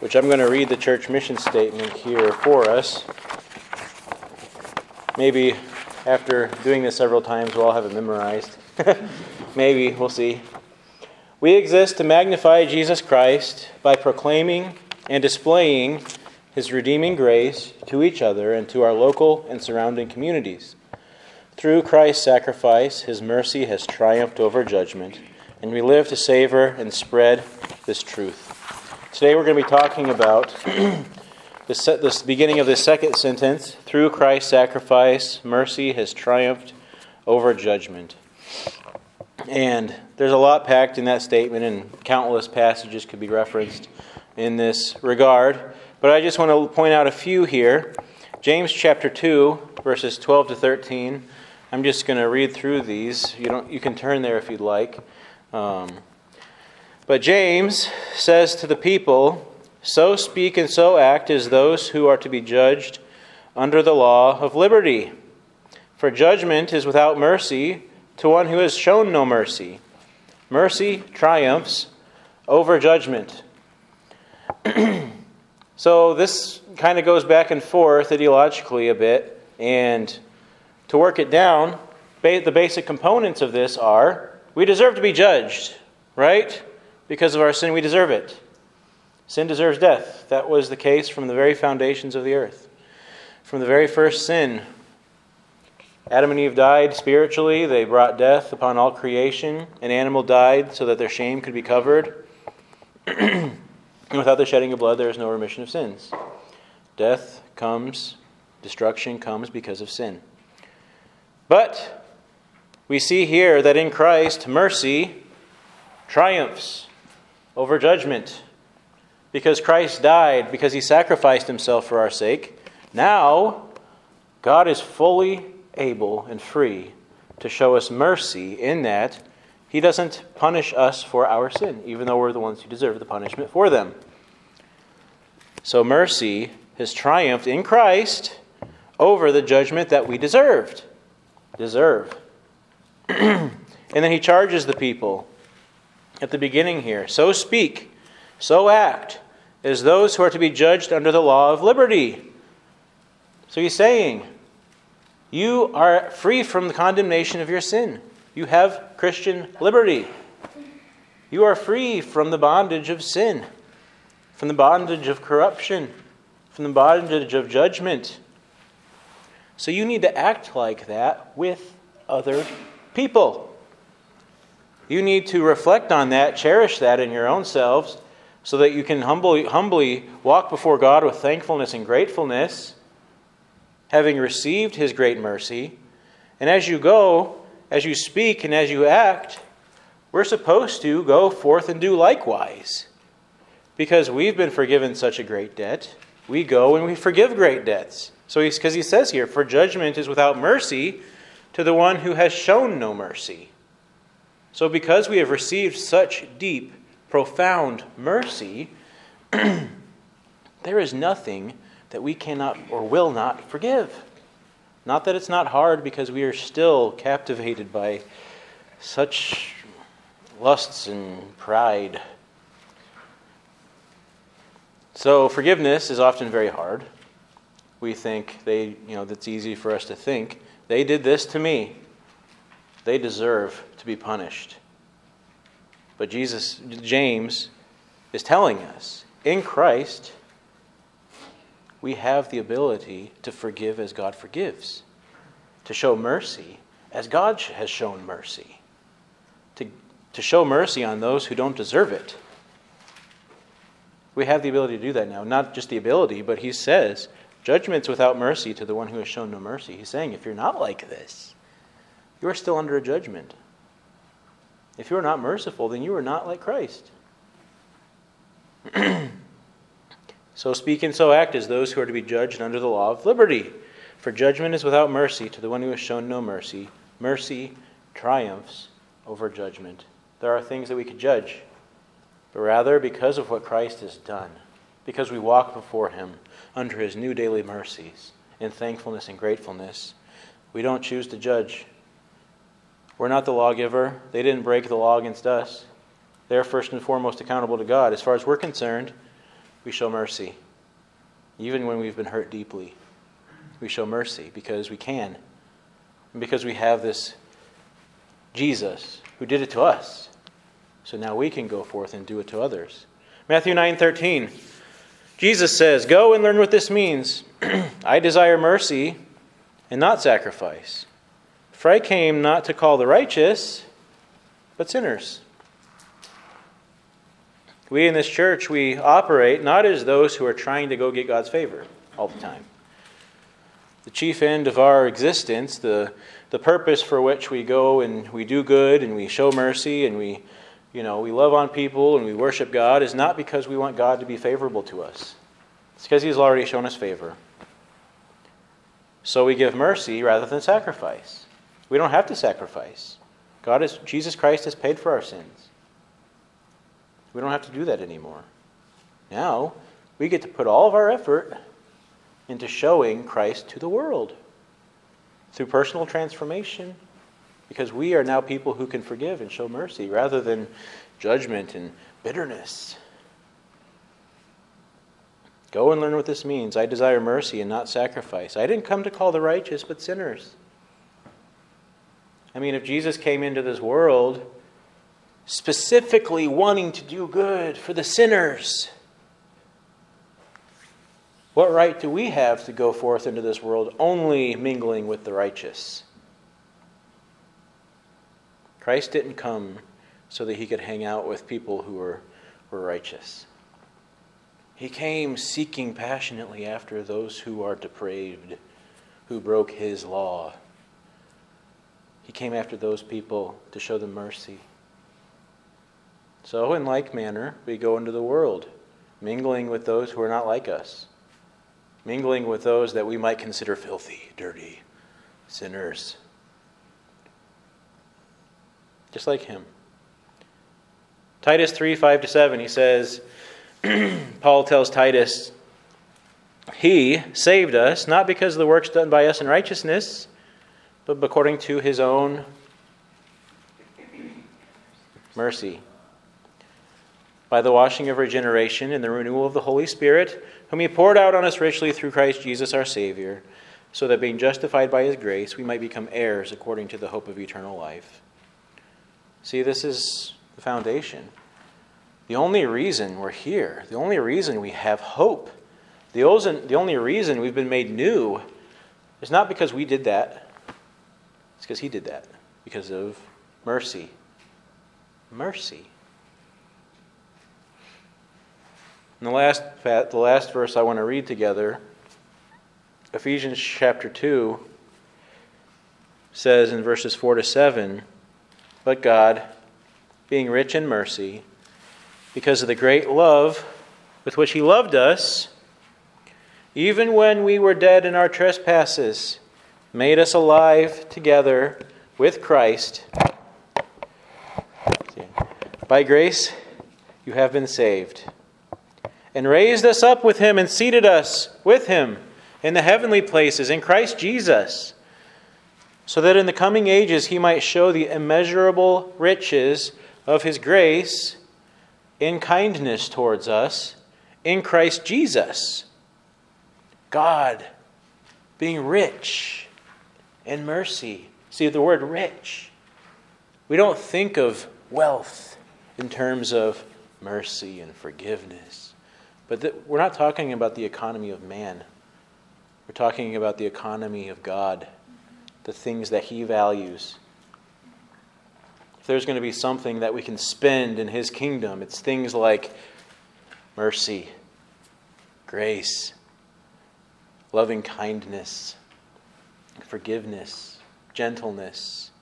which I'm going to read the church mission statement here for us. Maybe after doing this several times, we'll all have it memorized. Maybe, we'll see. We exist to magnify Jesus Christ by proclaiming and displaying his redeeming grace to each other and to our local and surrounding communities. Through Christ's sacrifice, his mercy has triumphed over judgment, and we live to savor and spread this truth. Today we're going to be talking about this, this beginning of the second sentence. Through Christ's sacrifice, mercy has triumphed over judgment. And there's a lot packed in that statement, and countless passages could be referenced in this regard. But I just want to point out a few here. James chapter 2, verses 12 to 13. I'm just going to read through these. You, don't, you can turn there if you'd like. Um, but James says to the people, So speak and so act as those who are to be judged under the law of liberty. For judgment is without mercy to one who has shown no mercy. Mercy triumphs over judgment. so this kind of goes back and forth ideologically a bit. And to work it down, the basic components of this are we deserve to be judged, right? Because of our sin, we deserve it. Sin deserves death. That was the case from the very foundations of the earth. From the very first sin, Adam and Eve died spiritually. They brought death upon all creation. An animal died so that their shame could be covered. and without the shedding of blood, there is no remission of sins. Death comes, destruction comes because of sin. But we see here that in Christ, mercy triumphs over judgment. Because Christ died, because he sacrificed himself for our sake, now God is fully able and free to show us mercy in that he doesn't punish us for our sin, even though we're the ones who deserve the punishment for them. So mercy has triumphed in Christ over the judgment that we deserved. Deserve. and then he charges the people at the beginning here. So speak, so act, as those who are to be judged under the law of liberty. So he's saying, you are free from the condemnation of your sin. You have Christian liberty. You are free from the bondage of sin, from the bondage of corruption, from the bondage of judgment. So you need to act like that with other people. You need to reflect on that, cherish that in your own selves, so that you can humbly, humbly walk before God with thankfulness and gratefulness, having received His great mercy. And as you go, as you speak, and as you act, we're supposed to go forth and do likewise. Because we've been forgiven such a great debt, we go and we forgive great debts. So, because he says here, for judgment is without mercy to the one who has shown no mercy. So, because we have received such deep, profound mercy, there is nothing that we cannot or will not forgive. Not that it's not hard, because we are still captivated by such lusts and pride. So, forgiveness is often very hard. We think they, you know, that's easy for us to think. They did this to me. They deserve to be punished. But Jesus, James, is telling us in Christ, we have the ability to forgive as God forgives, to show mercy as God has shown mercy, to, to show mercy on those who don't deserve it. We have the ability to do that now. Not just the ability, but he says, judgment's without mercy to the one who has shown no mercy. He's saying, if you're not like this, you are still under a judgment. If you are not merciful, then you are not like Christ. so speak and so act as those who are to be judged under the law of liberty. For judgment is without mercy to the one who has shown no mercy. Mercy triumphs over judgment. There are things that we could judge, but rather because of what Christ has done, because we walk before him under his new daily mercies in thankfulness and gratefulness, we don't choose to judge. We're not the lawgiver. They didn't break the law against us. They're first and foremost accountable to God. As far as we're concerned, we show mercy. Even when we've been hurt deeply, we show mercy because we can. And because we have this Jesus who did it to us. So now we can go forth and do it to others. Matthew 9:13. Jesus says, "Go and learn what this means. I desire mercy and not sacrifice. For I came not to call the righteous, but sinners." We in this church, we operate not as those who are trying to go get God's favor all the time. The chief end of our existence, the, the purpose for which we go and we do good and we show mercy and we, you know, we love on people and we worship God is not because we want God to be favorable to us. It's because He's already shown us favor. So we give mercy rather than sacrifice. We don't have to sacrifice. God is Jesus Christ has paid for our sins. We don't have to do that anymore. Now, we get to put all of our effort into showing Christ to the world through personal transformation because we are now people who can forgive and show mercy rather than judgment and bitterness. Go and learn what this means. I desire mercy and not sacrifice. I didn't come to call the righteous, but sinners. I mean, if Jesus came into this world specifically wanting to do good for the sinners. What right do we have to go forth into this world only mingling with the righteous? Christ didn't come so that he could hang out with people who were, were righteous. He came seeking passionately after those who are depraved, who broke his law. He came after those people to show them mercy. So, in like manner, we go into the world, mingling with those who are not like us, mingling with those that we might consider filthy, dirty, sinners. Just like him. Titus 3 5 to 7, he says, Paul tells Titus, He saved us, not because of the works done by us in righteousness, but according to his own mercy by the washing of regeneration and the renewal of the Holy Spirit, whom He poured out on us richly through Christ Jesus our Savior, so that being justified by His grace, we might become heirs according to the hope of eternal life. See, this is the foundation. The only reason we're here, the only reason we have hope, the only reason we've been made new is not because we did that, it's because He did that, because of mercy. Mercy. And the last, the last verse I want to read together, Ephesians chapter 2, says in verses 4 to 7 But God, being rich in mercy, because of the great love with which He loved us, even when we were dead in our trespasses, made us alive together with Christ. By grace, you have been saved and raised us up with him and seated us with him in the heavenly places in Christ Jesus, so that in the coming ages he might show the immeasurable riches of his grace in kindness towards us in Christ Jesus. God being rich in mercy. See, the word rich, we don't think of wealth in terms of mercy and forgiveness. But th- we're not talking about the economy of man. We're talking about the economy of God, the things that He values. If there's going to be something that we can spend in His kingdom, it's things like mercy, grace, loving kindness, forgiveness, gentleness,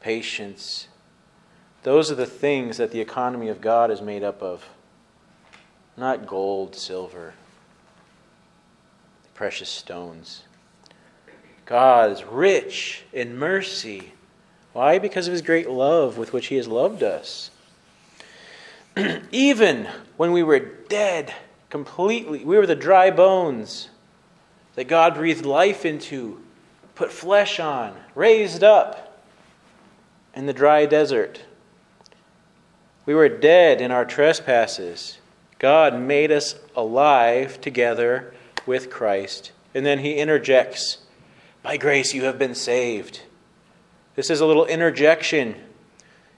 patience. Those are the things that the economy of God is made up of not gold, silver, precious stones. God is rich in mercy. Why? Because of his great love with which he has loved us. Even when we were dead completely, we were the dry bones that God breathed life into, put flesh on, raised up in the dry desert. We were dead in our trespasses. God made us alive together with Christ. And then he interjects, By grace you have been saved. This is a little interjection.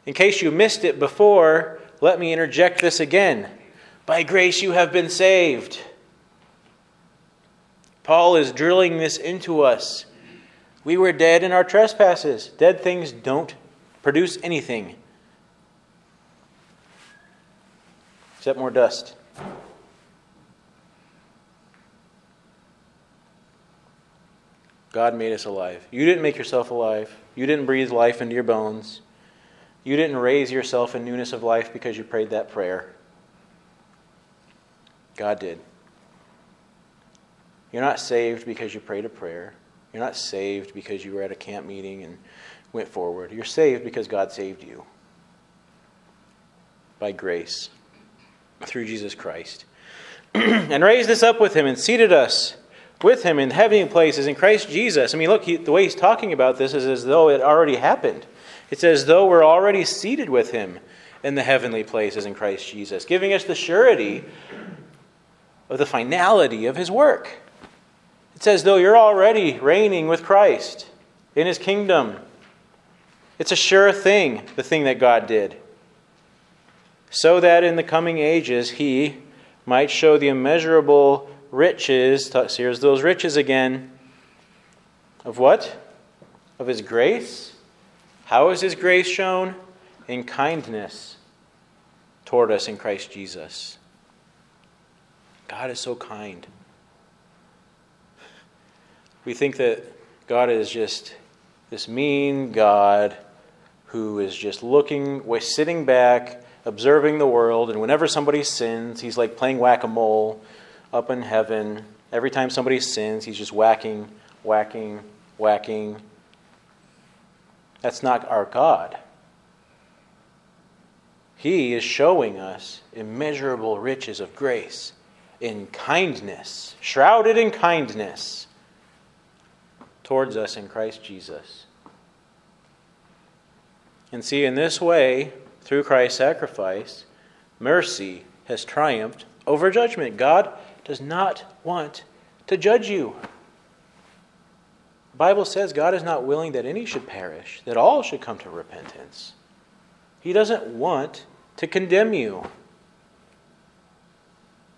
In case you missed it before, let me interject this again. By grace you have been saved. Paul is drilling this into us. We were dead in our trespasses. Dead things don't produce anything except more dust. God made us alive. You didn't make yourself alive. You didn't breathe life into your bones. You didn't raise yourself in newness of life because you prayed that prayer. God did. You're not saved because you prayed a prayer. You're not saved because you were at a camp meeting and went forward. You're saved because God saved you by grace through Jesus Christ. and raised us up with him and seated us with him in heavenly places in Christ Jesus. I mean, look, he, the way he's talking about this is as though it already happened. It's as though we're already seated with him in the heavenly places in Christ Jesus, giving us the surety of the finality of his work. It's as though you're already reigning with Christ in his kingdom. It's a sure thing, the thing that God did. So that in the coming ages he might show the immeasurable riches. Here's those riches again. Of what? Of his grace. How is his grace shown? In kindness toward us in Christ Jesus. God is so kind. We think that God is just this mean God who is just looking, sitting back, observing the world, and whenever somebody sins, he's like playing whack a mole up in heaven. Every time somebody sins, he's just whacking, whacking, whacking. That's not our God. He is showing us immeasurable riches of grace in kindness, shrouded in kindness towards us in Christ Jesus. And see, in this way, through Christ's sacrifice, mercy has triumphed over judgment. God does not want to judge you. The Bible says God is not willing that any should perish, that all should come to repentance. He doesn't want to condemn you.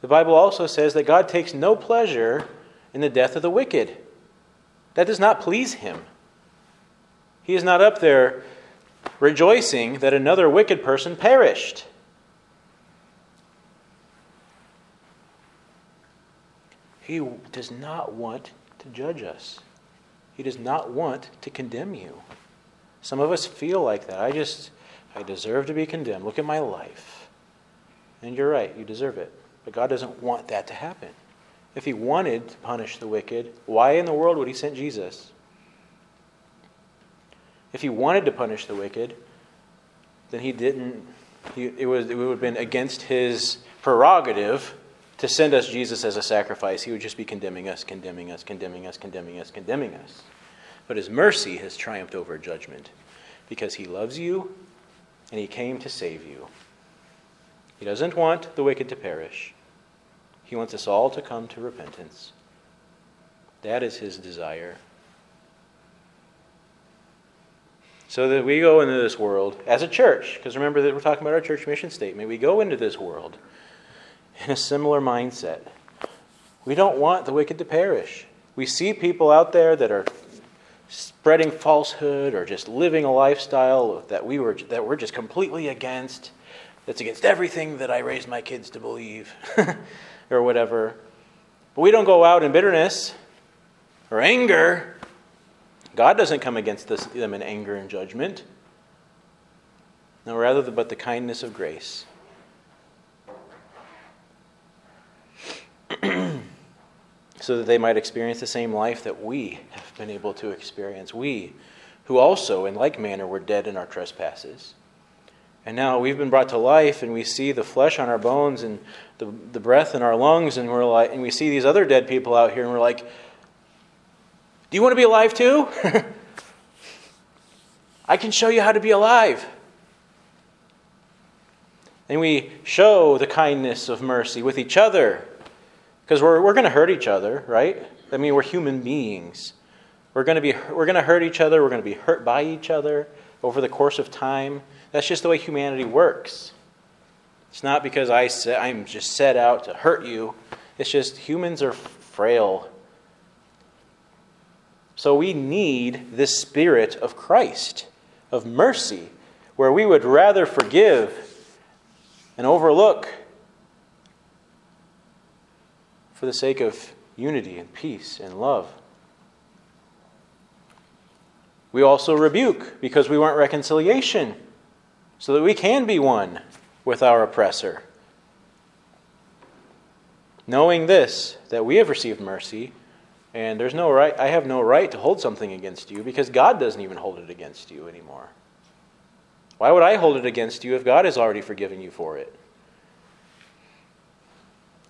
The Bible also says that God takes no pleasure in the death of the wicked. That does not please him. He is not up there rejoicing that another wicked person perished. He does not want to judge us. He does not want to condemn you. Some of us feel like that. I just, I deserve to be condemned. Look at my life. And you're right, you deserve it. But God doesn't want that to happen. If He wanted to punish the wicked, why in the world would He send Jesus? If He wanted to punish the wicked, then He didn't. He, it, was, it would have been against His prerogative to send us Jesus as a sacrifice, he would just be condemning us, condemning us, condemning us, condemning us, condemning us. But his mercy has triumphed over judgment because he loves you and he came to save you. He doesn't want the wicked to perish, he wants us all to come to repentance. That is his desire. So that we go into this world as a church, because remember that we're talking about our church mission statement. We go into this world in a similar mindset. We don't want the wicked to perish. We see people out there that are spreading falsehood or just living a lifestyle that we were that we're just completely against. That's against everything that I raised my kids to believe, or whatever. But we don't go out in bitterness or anger. God doesn't come against this, them in anger and judgment. No, rather, but the kindness of grace. so that they might experience the same life that we have been able to experience. We, who also, in like manner, were dead in our trespasses. And now we've been brought to life, and we see the flesh on our bones and the, the breath in our lungs, and we're like, and we see these other dead people out here, and we're like, "Do you want to be alive too? I can show you how to be alive." And we show the kindness of mercy with each other. Because we're, we're going to hurt each other, right? I mean, we're human beings. We're going to be we're going to hurt each other. We're going to be hurt by each other over the course of time. That's just the way humanity works. It's not because I I'm just set out to hurt you. It's just humans are frail. So we need this spirit of Christ, of mercy, where we would rather forgive and overlook for the sake of unity and peace and love. We also rebuke because we want reconciliation so that we can be one with our oppressor. Knowing this, that we have received mercy, and there's no right, I have no right to hold something against you because God doesn't even hold it against you anymore. Why would I hold it against you if God has already forgiven you for it?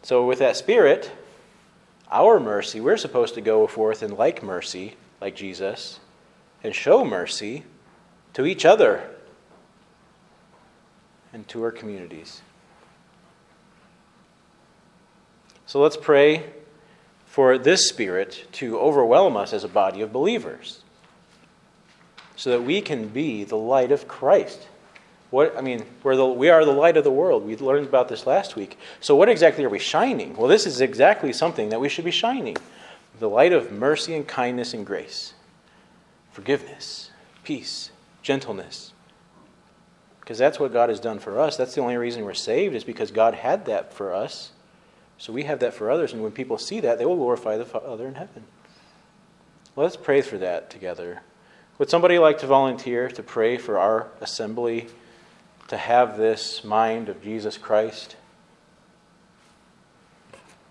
So, with that spirit, our mercy, we're supposed to go forth in like mercy, like Jesus, and show mercy to each other and to our communities. So let's pray for this Spirit to overwhelm us as a body of believers so that we can be the light of Christ. What, I mean, we're the, we are the light of the world. We learned about this last week. So, what exactly are we shining? Well, this is exactly something that we should be shining the light of mercy and kindness and grace, forgiveness, peace, gentleness. Because that's what God has done for us. That's the only reason we're saved, is because God had that for us. So we have that for others. And when people see that, they will glorify the Father in heaven. Let's pray for that together. Would somebody like to volunteer to pray for our assembly to have this mind of Jesus Christ?